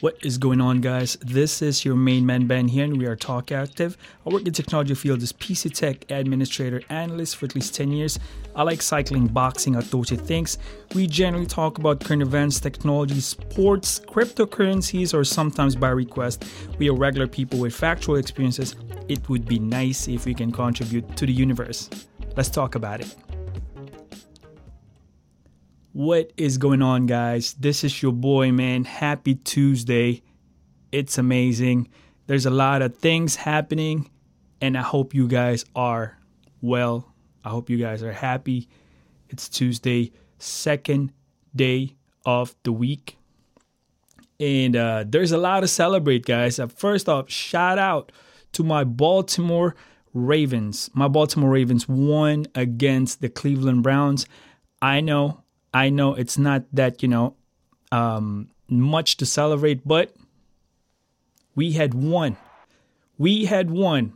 What is going on, guys? This is your main man Ben here, and we are Talk Active. I work in technology field as PC tech administrator analyst for at least 10 years. I like cycling, boxing, outdoorsy things. We generally talk about current events, technology, sports, cryptocurrencies, or sometimes by request. We are regular people with factual experiences. It would be nice if we can contribute to the universe. Let's talk about it. What is going on, guys? This is your boy, man. Happy Tuesday. It's amazing. There's a lot of things happening, and I hope you guys are well. I hope you guys are happy. It's Tuesday, second day of the week. And uh, there's a lot to celebrate, guys. Uh, first off, shout out to my Baltimore Ravens. My Baltimore Ravens won against the Cleveland Browns. I know I know it's not that, you know, um, much to celebrate, but we had won. We had won.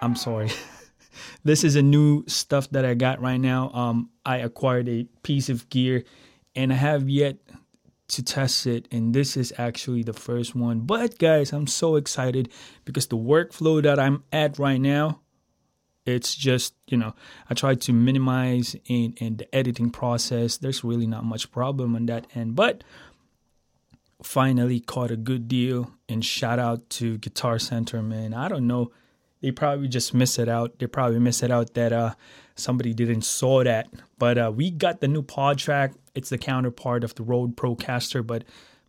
I'm sorry. this is a new stuff that I got right now. Um, I acquired a piece of gear and I have yet to test it and this is actually the first one but guys i'm so excited because the workflow that i'm at right now it's just you know i try to minimize in in the editing process. There's really not much problem on that end but finally caught a good deal and shout out to guitar center man. I don't know they probably just miss it out. They probably miss it out that uh somebody didn't saw that. But uh we got the new PodTrak. It's the counterpart of the Rode procaster but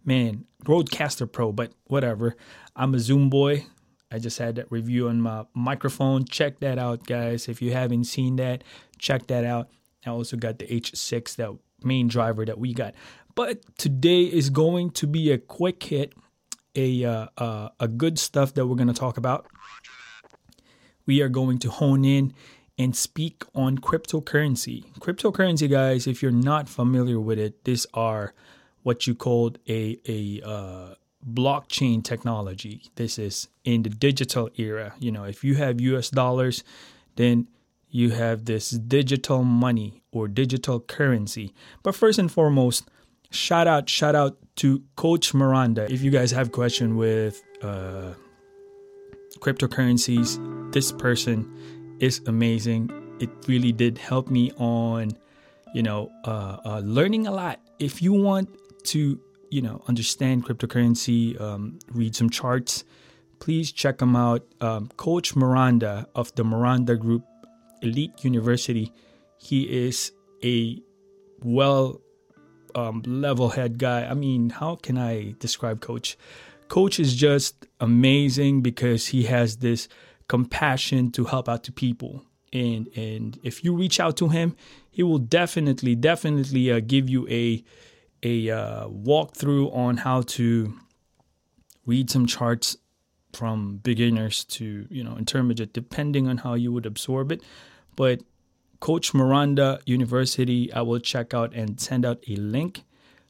man Rodecaster pro but whatever. I'm a zoom boy I just had that review on my microphone. Check that out, guys. If you haven't seen that, check that out. I also got the H6, that main driver that we got. But today is going to be a quick hit, a uh, uh, a good stuff that we're going to talk about. We are going to hone in and speak on cryptocurrency. Cryptocurrency, guys, if you're not familiar with it, these are what you called a a uh, blockchain technology. This is in the digital era. You know, if you have US dollars, then you have this digital money or digital currency. But first and foremost, shout out, shout out to Coach Miranda. If you guys have question with uh, cryptocurrencies, this person is amazing. It really did help me on, you know, uh, uh, learning a lot. If you want to you know understand cryptocurrency, um, read some charts, please check them out. Um, Coach Miranda of the Miranda Group Elite University, he is a well um, level head guy. I mean, how can I describe Coach? Coach is just amazing because he has this compassion to help out to people. And and if you reach out to him, he will definitely definitely uh, give you a a uh, walkthrough on how to read some charts from beginners to you know intermediate, depending on how you would absorb it. But Coach Miranda University, I will check out and send out a link.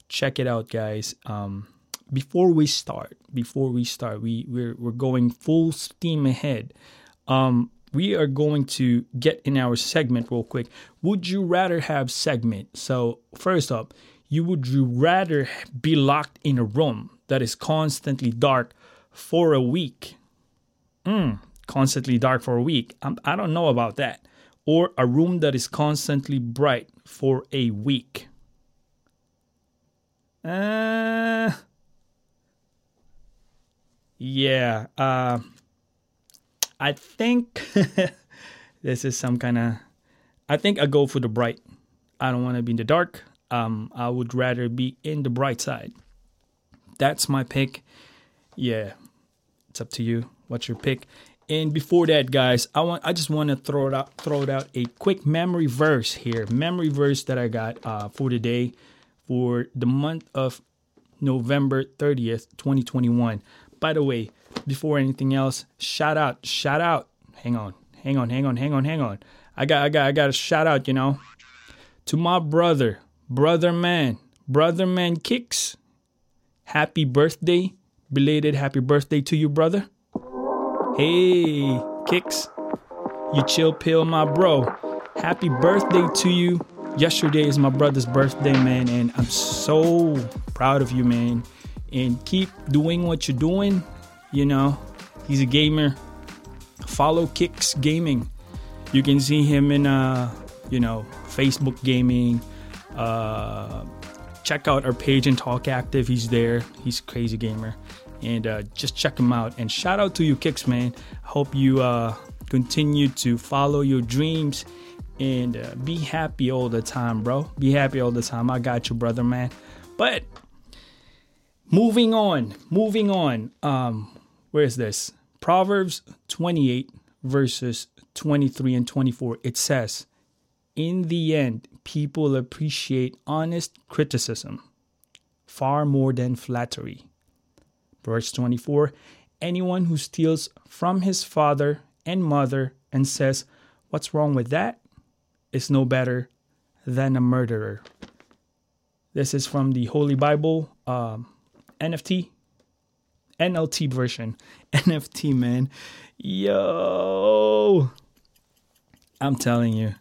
Check it out, guys. Um, before we start, before we start, we we're we're going full steam ahead. Um, we are going to get in our segment real quick. Would you rather have segment? So first up, you would rather be locked in a room that is constantly dark for a week? Mm, constantly dark for a week. I'm, I do not know about that. Or a room that is constantly bright for a week. Uh, yeah. Uh, I think this is some kind of. I think I go for the bright. I don't want to be in the dark um, I would rather be in the bright side. That's my pick. Yeah, it's up to you. What's your pick? And before that, guys, I want I just want to throw it out throw it out a quick memory verse here. Memory verse that I got uh, for today for the month of November 30th, 2021. By the way, before anything else, shout out, shout out. Hang on, hang on, hang on, hang on, hang on. I got I got I got a shout out, you know, to my brother Brother Man, Brother Man Kicks, happy birthday. Belated happy birthday to you, brother. Hey, Kicks, you chill pill, my bro. Happy birthday to you. Yesterday is my brother's birthday, man, and I'm so proud of you, man. and keep doing what you're doing. You know, he's a gamer. Follow Kicks Gaming. You can see him in, uh, you know, Facebook Gaming. Uh, check out our page and Talk Active. He's there. He's crazy gamer, and uh, just check him out. And shout out to you, Kicks man. Hope you uh, continue to follow your dreams and uh, be happy all the time, bro. Be happy all the time. I got you, brother, man. But moving on, moving on. Um, where is this? Proverbs 28 verses 23 and 24. It says, "In the end, people appreciate honest criticism far more than flattery." Verse 24, "Anyone who steals from his father and mother and says, "What's wrong with that?" is no better than a murderer. This is from the Holy Bible um, NFT, NLT version. NFT, man. Yo! I'm telling you,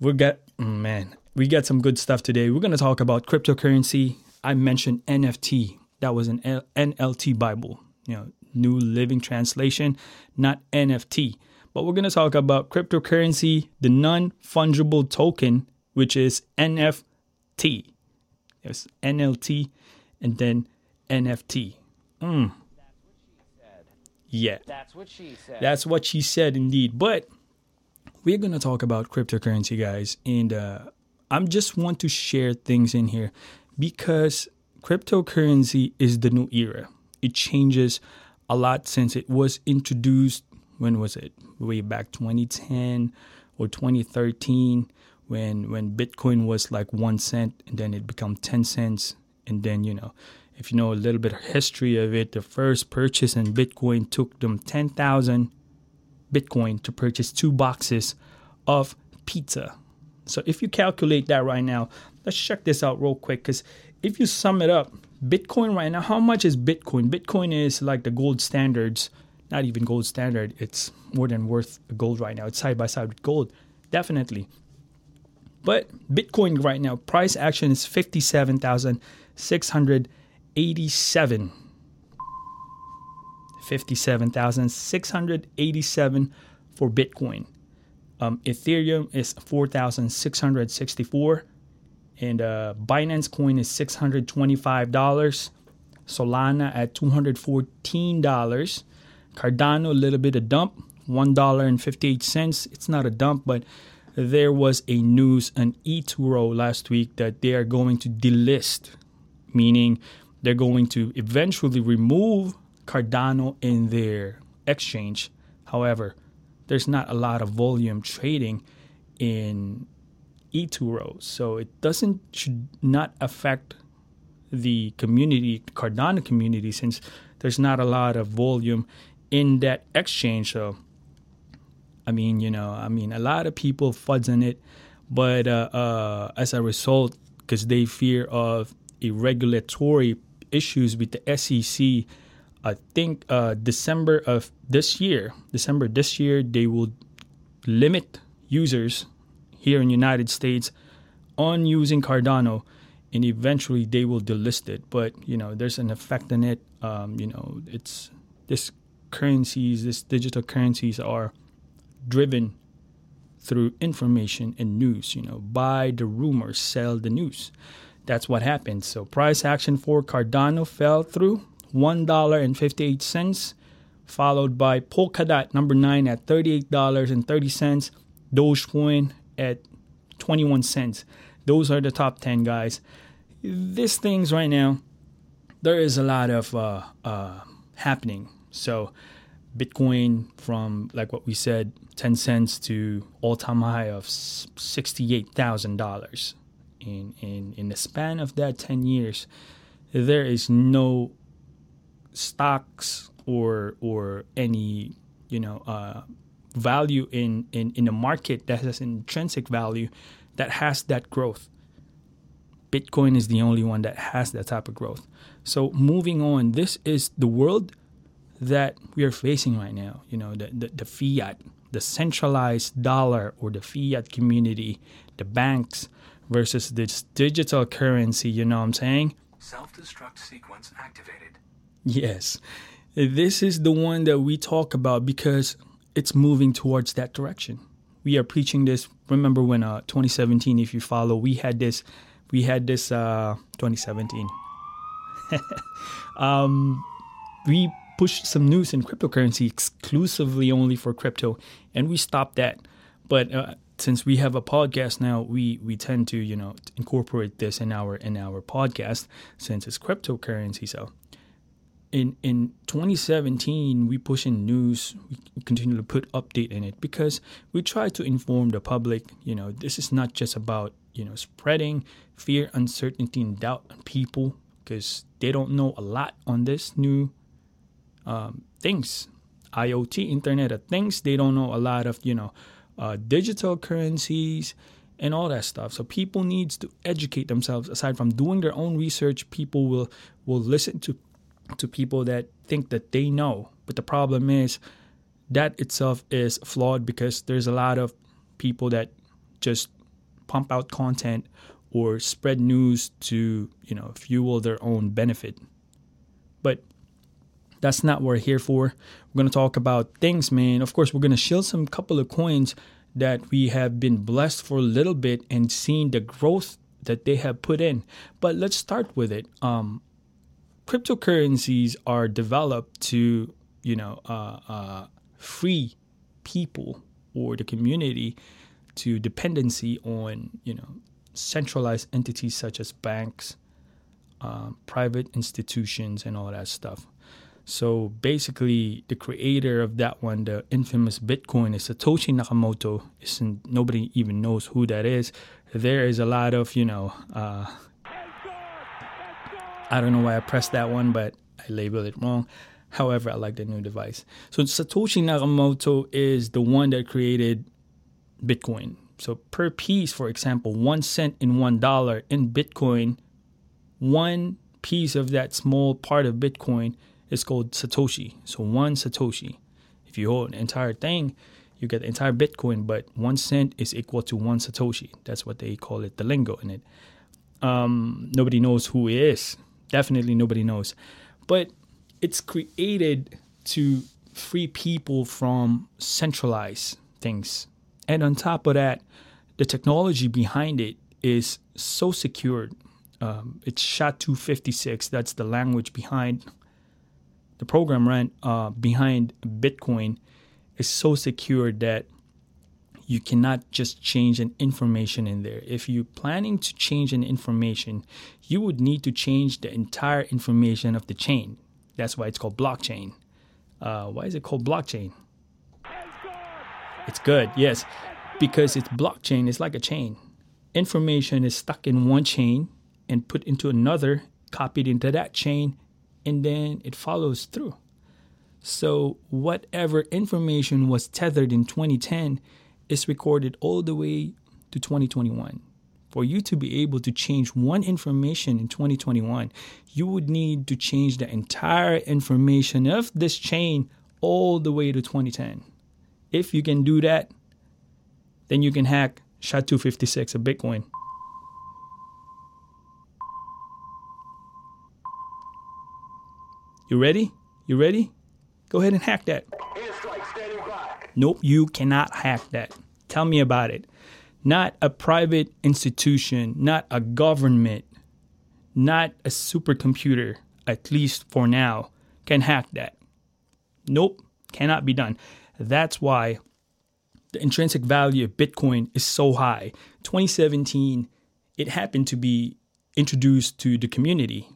we got, man, we got some good stuff today. We're going to talk about cryptocurrency. I mentioned NFT. That was an L- NLT Bible, you know, New Living Translation, not NFT. But we're going to talk about cryptocurrency, the non fungible token, which is NFT. There's NLT and then NFT. Mm. Yeah. That's what she said. That's what she said, indeed. But we're going to talk about cryptocurrency, guys. And uh, I'm just want to share things in here because cryptocurrency is the new era. It changes a lot since it was introduced when was it? Way back 2010 or 2013 when when Bitcoin was like one cent and then it became 10 cents and then you know if you know a little bit of history of it, the first purchase in Bitcoin took them 10,000 Bitcoin to purchase two boxes of pizza. So if you calculate that right now, let's check this out real quick because if you sum it up, Bitcoin right now, how much is Bitcoin? Bitcoin is like the gold standards not even gold standard. It's more than worth gold right now. It's side by side with gold, definitely. But Bitcoin right now, price action is 57,687. 57,687 for Bitcoin. Um, Ethereum is 4,664. And uh, Binance Coin is $625. Solana at $214. Cardano, a little bit of dump, $1.58. It's not a dump, but there was a news on eToro last week that they are going to delist, meaning they're going to eventually remove Cardano in their exchange. However, there's not a lot of volume trading in eToro, so it doesn't should not affect the community, Cardano community, since there's not a lot of volume in that exchange. So, I mean, you know, I mean, a lot of people fuds it, but uh, uh, as a result, because they fear of regulatory issues with the SEC, I think uh, December of this year, December this year, they will limit users here in United States on using Cardano, and eventually they will delist it. But you know, there's an effect on it. Um, you know, it's this currencies, this digital currencies are driven through information and news. You know, buy the rumors, sell the news. That's what happened. So price action for Cardano fell through one dollar and fifty eight cents, followed by Polkadot number nine at thirty eight dollars and thirty cents, Dogecoin at twenty one cents. Those are the top ten guys. These things right now, there is a lot of uh, uh, happening so Bitcoin from like what we said, 10 cents to all time high of $68,000. In, in, in the span of that 10 years, there is no stocks or or any you know uh, value in, in in the market that has intrinsic value that has that growth. Bitcoin is the only one that has that type of growth. So moving on, this is the world that we are facing right now. You know, the, the, the fiat, the centralized dollar or the fiat community, the banks versus this digital currency, you know what I'm saying? Self destruct sequence activated. Yes. This is the one that we talk about because it's moving towards that direction. We are preaching this. Remember when uh 2017 if you follow, we had this we had this uh 2017. um we pushed some news in cryptocurrency exclusively only for crypto and we stopped that. But uh, since we have a podcast now, we we tend to you know incorporate this in our in our podcast since it's cryptocurrency. So in in 2017, we push in news. We continue to put update in it because we try to inform the public. You know, this is not just about you know spreading fear, uncertainty, and doubt on people because they don't know a lot on this new um, things, IoT, Internet of Things. They don't know a lot of you know uh, digital currencies, and all that stuff. So people needs to educate themselves. Aside from doing their own research, people will will listen to to people that think that they know. But the problem is that itself is flawed because there's a lot of people that just pump out content or spread news to you know fuel their own benefit. But that's not what we're here for. We're going to talk about things, man. Of course, we're going to shield some couple of coins that we have been blessed for a little bit and seen the growth that they have put in. But let's start with it. Um, cryptocurrencies are developed to, you know, uh, uh, free people or the community to dependency on, you know, centralized entities such as banks, um, private institutions, and all that stuff. So basically, the creator of that one, the infamous Bitcoin, is Satoshi Nakamoto. Isn't nobody even knows who that is? There is a lot of you know. Uh, I don't know why I pressed that one, but I labeled it wrong. However, I like the new device. So Satoshi Nakamoto is the one that created Bitcoin. So per piece, for example, one cent in one dollar in Bitcoin, one piece of that small part of Bitcoin is called Satoshi. So one Satoshi. If you hold an entire thing, you get the entire Bitcoin, but one cent is equal to one Satoshi. That's what they call it, the lingo in it. Um, nobody knows who he is. Definitely nobody knows. But it's created to free people from centralized things. And on top of that, the technology behind it is so secured. Um, it's SHA-256. That's the language behind the program ran uh, behind Bitcoin is so secure that you cannot just change an information in there. If you're planning to change an information, you would need to change the entire information of the chain. That's why it's called blockchain. Uh, why is it called blockchain? It's good, yes, because it's blockchain. It's like a chain. Information is stuck in one chain and put into another, copied into that chain, and then it follows through. So, whatever information was tethered in 2010 is recorded all the way to 2021. For you to be able to change one information in 2021, you would need to change the entire information of this chain all the way to 2010. If you can do that, then you can hack SHA-256 of Bitcoin. You ready? You ready? Go ahead and hack that. Nope, you cannot hack that. Tell me about it. Not a private institution, not a government, not a supercomputer, at least for now, can hack that. Nope, cannot be done. That's why the intrinsic value of Bitcoin is so high. 2017, it happened to be introduced to the community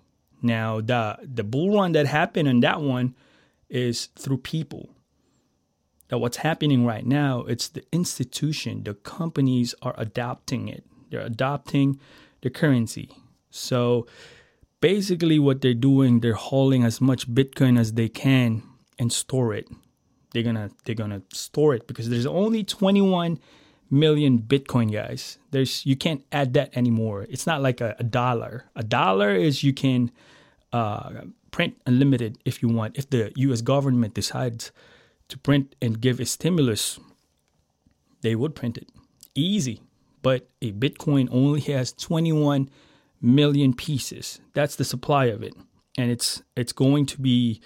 now, the the bull run that happened on that one is through people. That what's happening right now, it's the institution, the companies are adopting it. They're adopting the currency. So basically what they're doing, they're hauling as much Bitcoin as they can and store it. They're gonna they're gonna store it because there's only 21 million Bitcoin, guys. There's you can't add that anymore. It's not like a, a dollar. A dollar is you can uh, print unlimited if you want. If the U.S. government decides to print and give a stimulus, they would print it easy. But a Bitcoin only has 21 million pieces. That's the supply of it, and it's it's going to be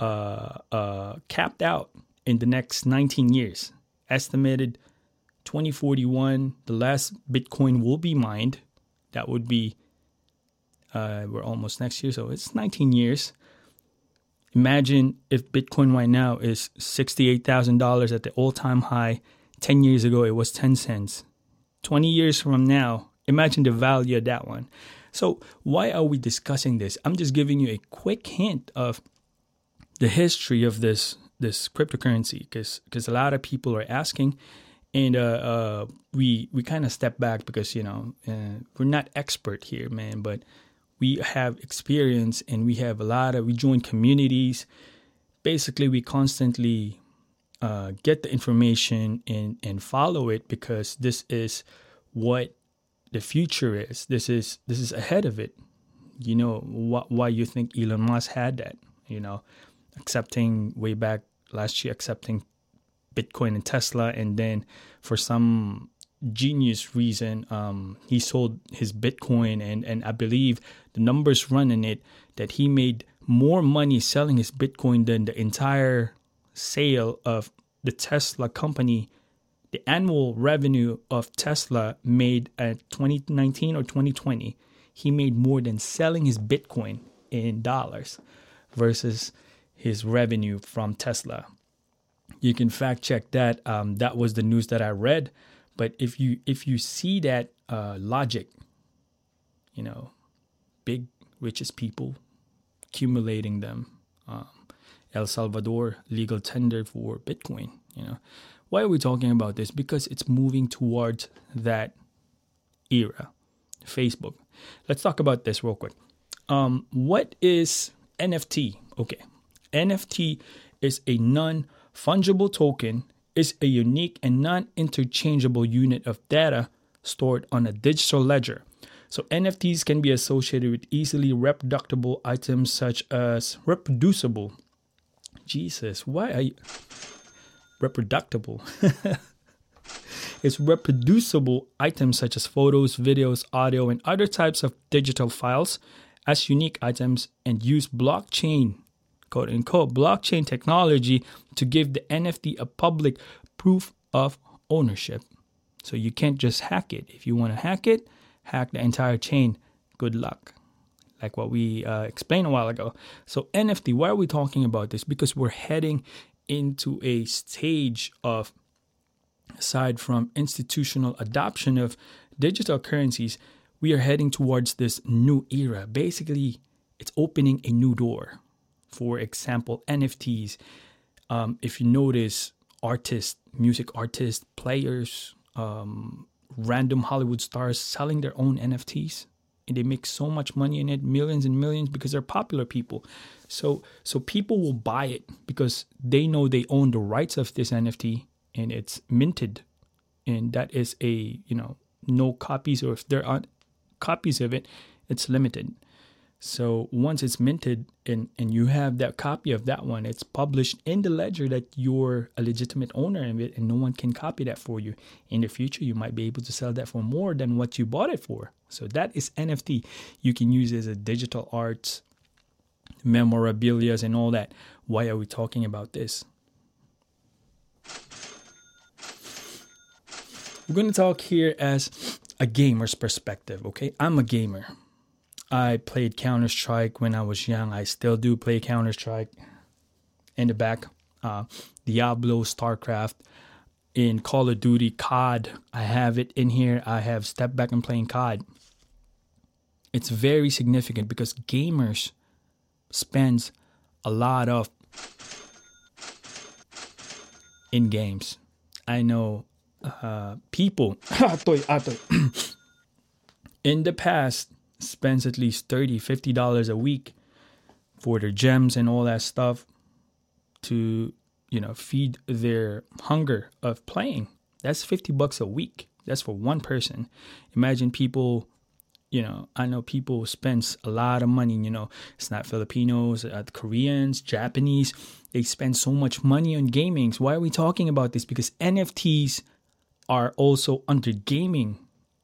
uh, uh, capped out in the next 19 years. Estimated 2041, the last Bitcoin will be mined. That would be uh, we're almost next year, so it's 19 years. Imagine if Bitcoin right now is $68,000 at the all time high. 10 years ago, it was 10 cents. 20 years from now, imagine the value of that one. So, why are we discussing this? I'm just giving you a quick hint of the history of this this cryptocurrency because because a lot of people are asking and uh, uh, we we kind of step back because you know uh, we're not expert here man but we have experience and we have a lot of we join communities. Basically we constantly uh, get the information and and follow it because this is what the future is. This is this is ahead of it. You know wh- why you think Elon Musk had that you know? Accepting way back last year accepting Bitcoin and Tesla and then for some genius reason, um, he sold his Bitcoin, and and I believe the numbers run in it that he made more money selling his Bitcoin than the entire sale of the Tesla company. The annual revenue of Tesla made at 2019 or 2020, he made more than selling his Bitcoin in dollars versus his revenue from Tesla. You can fact check that. Um, that was the news that I read. But if you if you see that uh, logic, you know, big richest people accumulating them, um, El Salvador legal tender for Bitcoin. You know, why are we talking about this? Because it's moving towards that era. Facebook. Let's talk about this real quick. Um, what is NFT? Okay, NFT is a non fungible token is a unique and non interchangeable unit of data stored on a digital ledger. So, NFTs can be associated with easily reproducible items such as reproducible. Jesus, why are you reproducible? it's reproducible items such as photos, videos, audio, and other types of digital files as unique items and use blockchain quote unquote, blockchain technology to give the NFT a public proof of ownership. So you can't just hack it. If you want to hack it, hack the entire chain. Good luck. Like what we uh, explained a while ago. So, NFT, why are we talking about this? Because we're heading into a stage of, aside from institutional adoption of digital currencies, we are heading towards this new era. Basically, it's opening a new door for example, NFTs. Um, if you notice, artists, music artists, players, um, random Hollywood stars selling their own NFTs, and they make so much money in it, millions and millions, because they're popular people. So, so people will buy it because they know they own the rights of this NFT, and it's minted, and that is a you know no copies, or if there aren't copies of it, it's limited. So once it's minted and, and you have that copy of that one, it's published in the ledger that you're a legitimate owner of it and no one can copy that for you. In the future, you might be able to sell that for more than what you bought it for. So that is NFT. You can use as a digital arts, memorabilia, and all that. Why are we talking about this? We're going to talk here as a gamer's perspective, okay? I'm a gamer. I played Counter Strike when I was young. I still do play Counter Strike. In the back, uh, Diablo, StarCraft, in Call of Duty, COD. I have it in here. I have stepped back and playing COD. It's very significant because gamers spends a lot of in games. I know uh, people in the past spends at least 30 50 dollars a week for their gems and all that stuff to you know feed their hunger of playing. That's 50 bucks a week. That's for one person. Imagine people you know i know people spends a lot of money you know. It's not filipinos uh, koreans japanese. They spend so much money on gaming. Why are we talking about this? Because nfts are also under gaming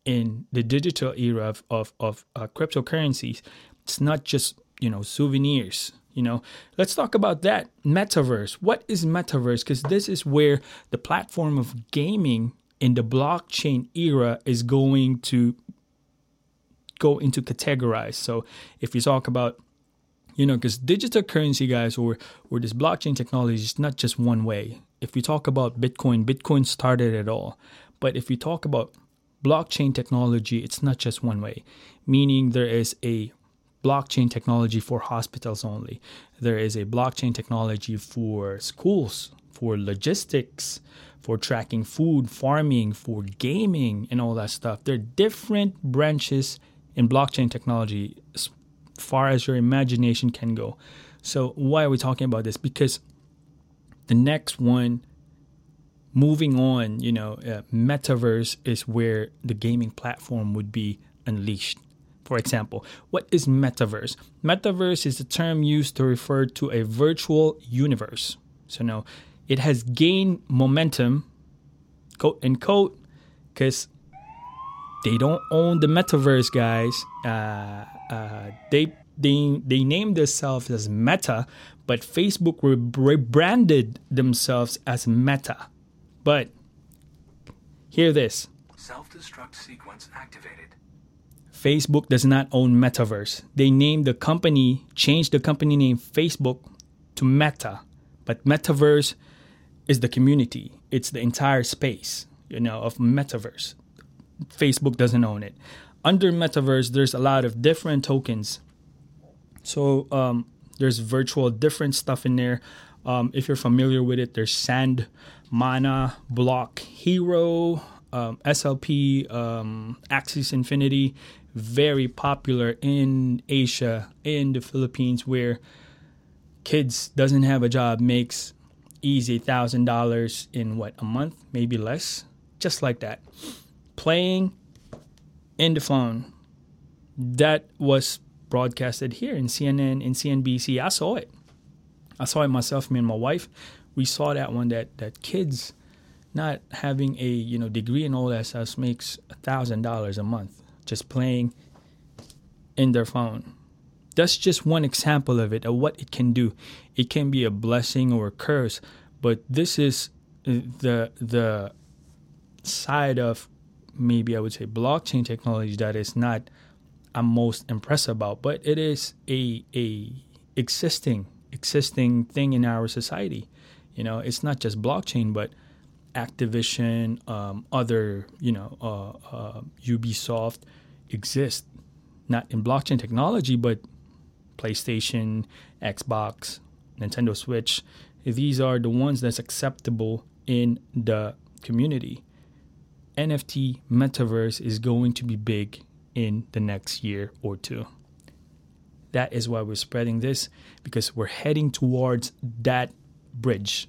in the digital era of of, of uh, cryptocurrencies. It's not just you know souvenirs. You know, let's talk about that metaverse. What is metaverse? Because this is where the platform of gaming in the blockchain era is going to go into categorize. So if you talk about you know, because digital currency, guys, or or this blockchain technology is not just one way. If we talk about Bitcoin, Bitcoin started it all. But if we talk about blockchain technology, it's not just one way. Meaning there is a blockchain technology for hospitals only. There is a blockchain technology for schools, for logistics, for tracking food, farming, for gaming, and all that stuff. There are different branches in blockchain technology as far as your imagination can go. So, why are we talking about this? Because the next one, moving on, you know, uh, metaverse is where the gaming platform would be unleashed. For example, what is metaverse? Metaverse is a term used to refer to a virtual universe. So, now it has gained momentum, quote unquote, because they don't own the metaverse, guys. Uh, uh, they they they named themselves as Meta, but Facebook rebranded themselves as Meta. But hear this: self-destruct sequence activated. Facebook does not own Metaverse. They named the company, changed the company name Facebook to Meta, but Metaverse is the community. It's the entire space, you know, of Metaverse. Facebook doesn't own it under metaverse there's a lot of different tokens so um, there's virtual different stuff in there um, if you're familiar with it there's sand mana block hero um, slp um, Axie Infinity very popular in asia in the philippines where kids doesn't have a job makes easy thousand dollars in what a month maybe less just like that playing in the phone that was broadcasted here in CNN in CNBC. I saw it. I saw it myself. Me and my wife, we saw that one. That that kids not having a you know degree and all that stuff makes a thousand dollars a month just playing in their phone. That's just one example of it of what it can do. It can be a blessing or a curse, but this is the the side of maybe I would say blockchain technology that is not I'm most impressed about, but it is a a existing existing thing in our society. You know, it's not just blockchain, but Activision, um, other you know, uh, uh, Ubisoft exist not in blockchain technology, but PlayStation, Xbox, Nintendo Switch. These are the ones that's acceptable in the community. NFT metaverse is going to be big in the next year or two. That is why we're spreading this because we're heading towards that bridge.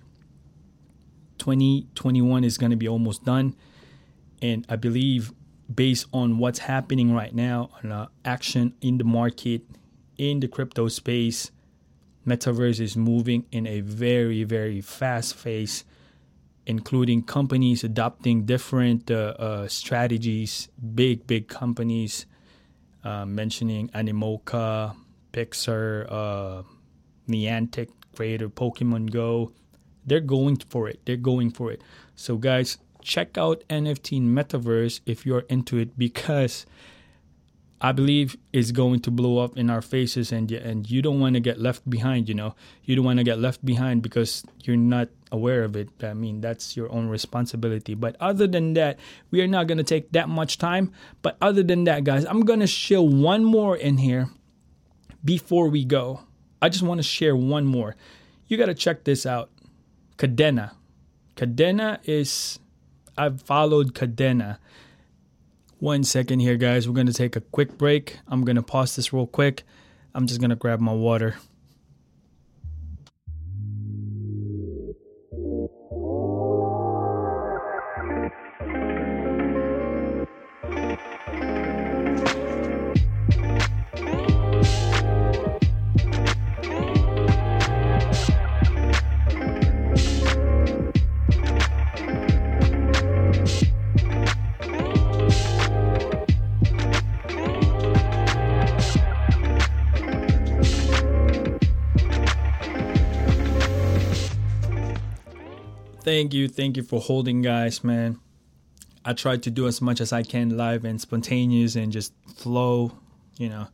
2021 is going to be almost done. And I believe, based on what's happening right now, on uh, action in the market, in the crypto space, metaverse is moving in a very, very fast pace including companies adopting different uh, uh, strategies, big, big companies, uh, mentioning Animoca, Pixar, uh, Niantic, creator Pokemon Go. They're going for it. They're going for it. So, guys, check out NFT Metaverse if you're into it because I believe it's going to blow up in our faces, and and you don't want to get left behind. You know, you don't want to get left behind because you're not aware of it. I mean, that's your own responsibility. But other than that, we are not going to take that much time. But other than that, guys, I'm going to share one more in here before we go. I just want to share one more. You got to check this out. Kadena. Kadena is I've followed Kadena. one second here, guys. We're going to take a quick break. I'm going to pause this real quick. I'm just going to grab my water. Thank you, thank you for holding, guys, man. I try to do as much as I can live and spontaneous and just flow, you know.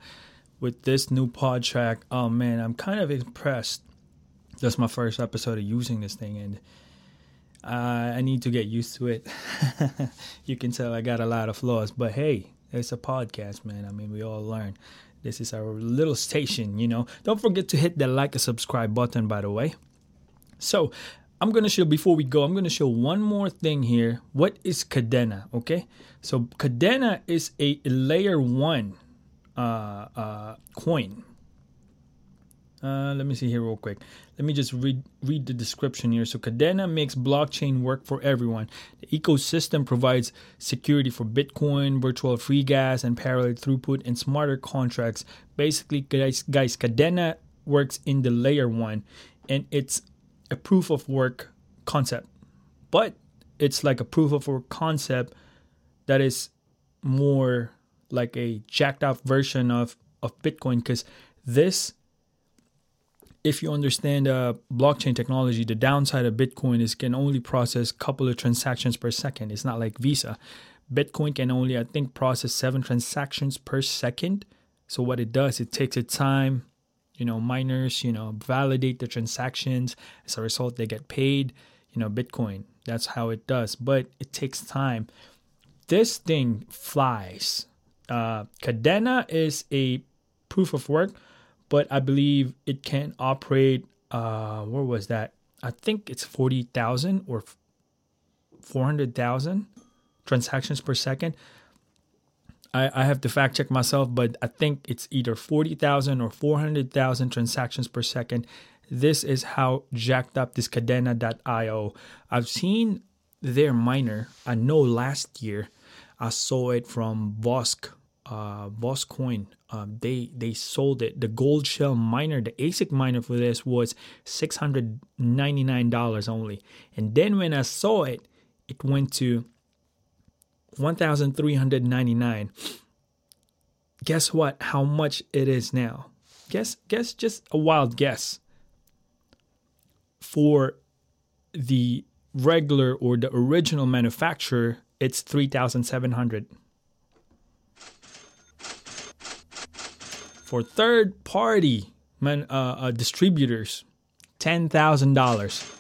With this new PodTrak, oh man, I'm kind of impressed. That's my first episode of using this thing, and uh, I need to get used to it. you can tell I got a lot of flaws, but hey, it's a podcast, man. I mean, we all learn. This is our little station, you know. Don't forget to hit the like and subscribe button, by the way. So, I'm gonna show before we go. I'm gonna show one more thing here. What is Kadena? Okay, so Kadena is a layer one uh, uh, coin. Uh, let me see here real quick. Let me just read read the description here. So Kadena makes blockchain work for everyone. The ecosystem provides security for Bitcoin, virtual free gas, and parallel throughput and smarter contracts. Basically, guys, guys, Kadena works in the layer one, and it's a proof of work concept, but it's like a proof of work concept that is more like a jacked up version of of Bitcoin because this if you understand uh, blockchain technology, the downside of Bitcoin is can only process a couple of transactions per second. It's not like Visa. Bitcoin can only, I think, process seven transactions per second. So what it does, it takes its time. You know, miners, you know, validate the transactions. As a result, they get paid. You know, Bitcoin. That's how it does. But it takes time. This thing flies. Uh, Kadena is a proof of work but I believe it can operate. Uh, where was that? I think it's forty thousand or four hundred thousand transactions per second. I, I have to fact check myself, but I think it's either forty thousand or four hundred thousand transactions per second. This is how jacked up this Kadena.io. I've seen their miner. I know last year I saw it from Vosk, uh, Vosk Coin um, they they sold it. The Goldshell miner, the ASIC miner for this was six hundred ninety nine dollars only. And then when I saw it, it went to one thousand three hundred ninety nine. Guess what? How much it is now? Guess guess just a wild guess. For the regular or the original manufacturer, it's three thousand seven hundred. for third party man, uh, uh, distributors $10,000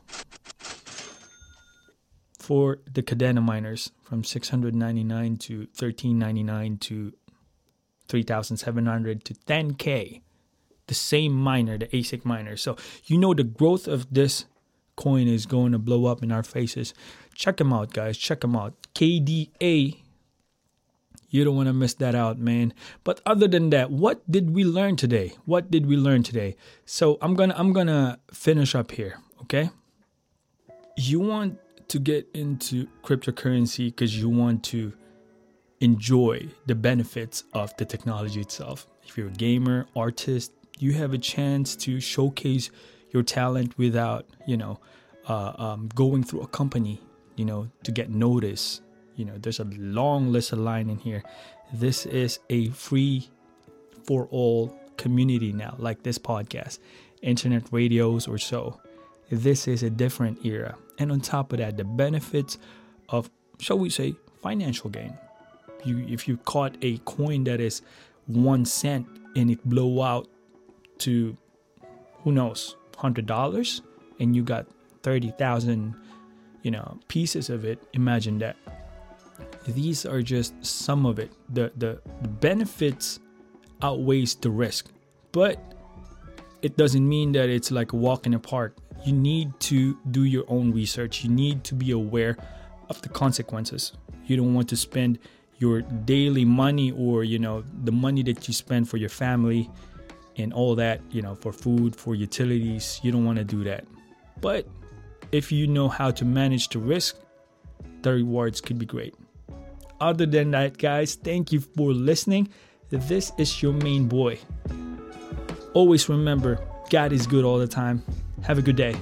for the Kadena miners from 699 to 1399 to 3700 to 10k the same miner the ASIC miner so you know the growth of this coin is going to blow up in our faces check them out guys check them out KDA you don't want to miss that out, man. But other than that, what did we learn today? What did we learn today? So I'm gonna I'm gonna finish up here, okay? You want to get into cryptocurrency because you want to enjoy the benefits of the technology itself. If you're a gamer, artist, you have a chance to showcase your talent without, you know, uh, um, going through a company, you know, to get notice. you know there's a long list of line in here this is a free for all community now like this podcast internet radios or so this is a different era and on top of that the benefits of shall we say financial gain you if you caught a coin that is one cent and it blow out to who knows hundred dollars and you got thirty thousand you know pieces of it imagine that these are just some of it. The, the, the benefits outweighs the risk, but it doesn't mean that it's like a walk in the park. You need to do your own research. You need to be aware of the consequences. You don't want to spend your daily money or you know the money that you spend for your family and all that you know for food for utilities you don't want to do that but if you know how to manage the risk the rewards could be great other than that, guys, thank you for listening. This is your main boy. Always remember, God is good all the time. Have a good day.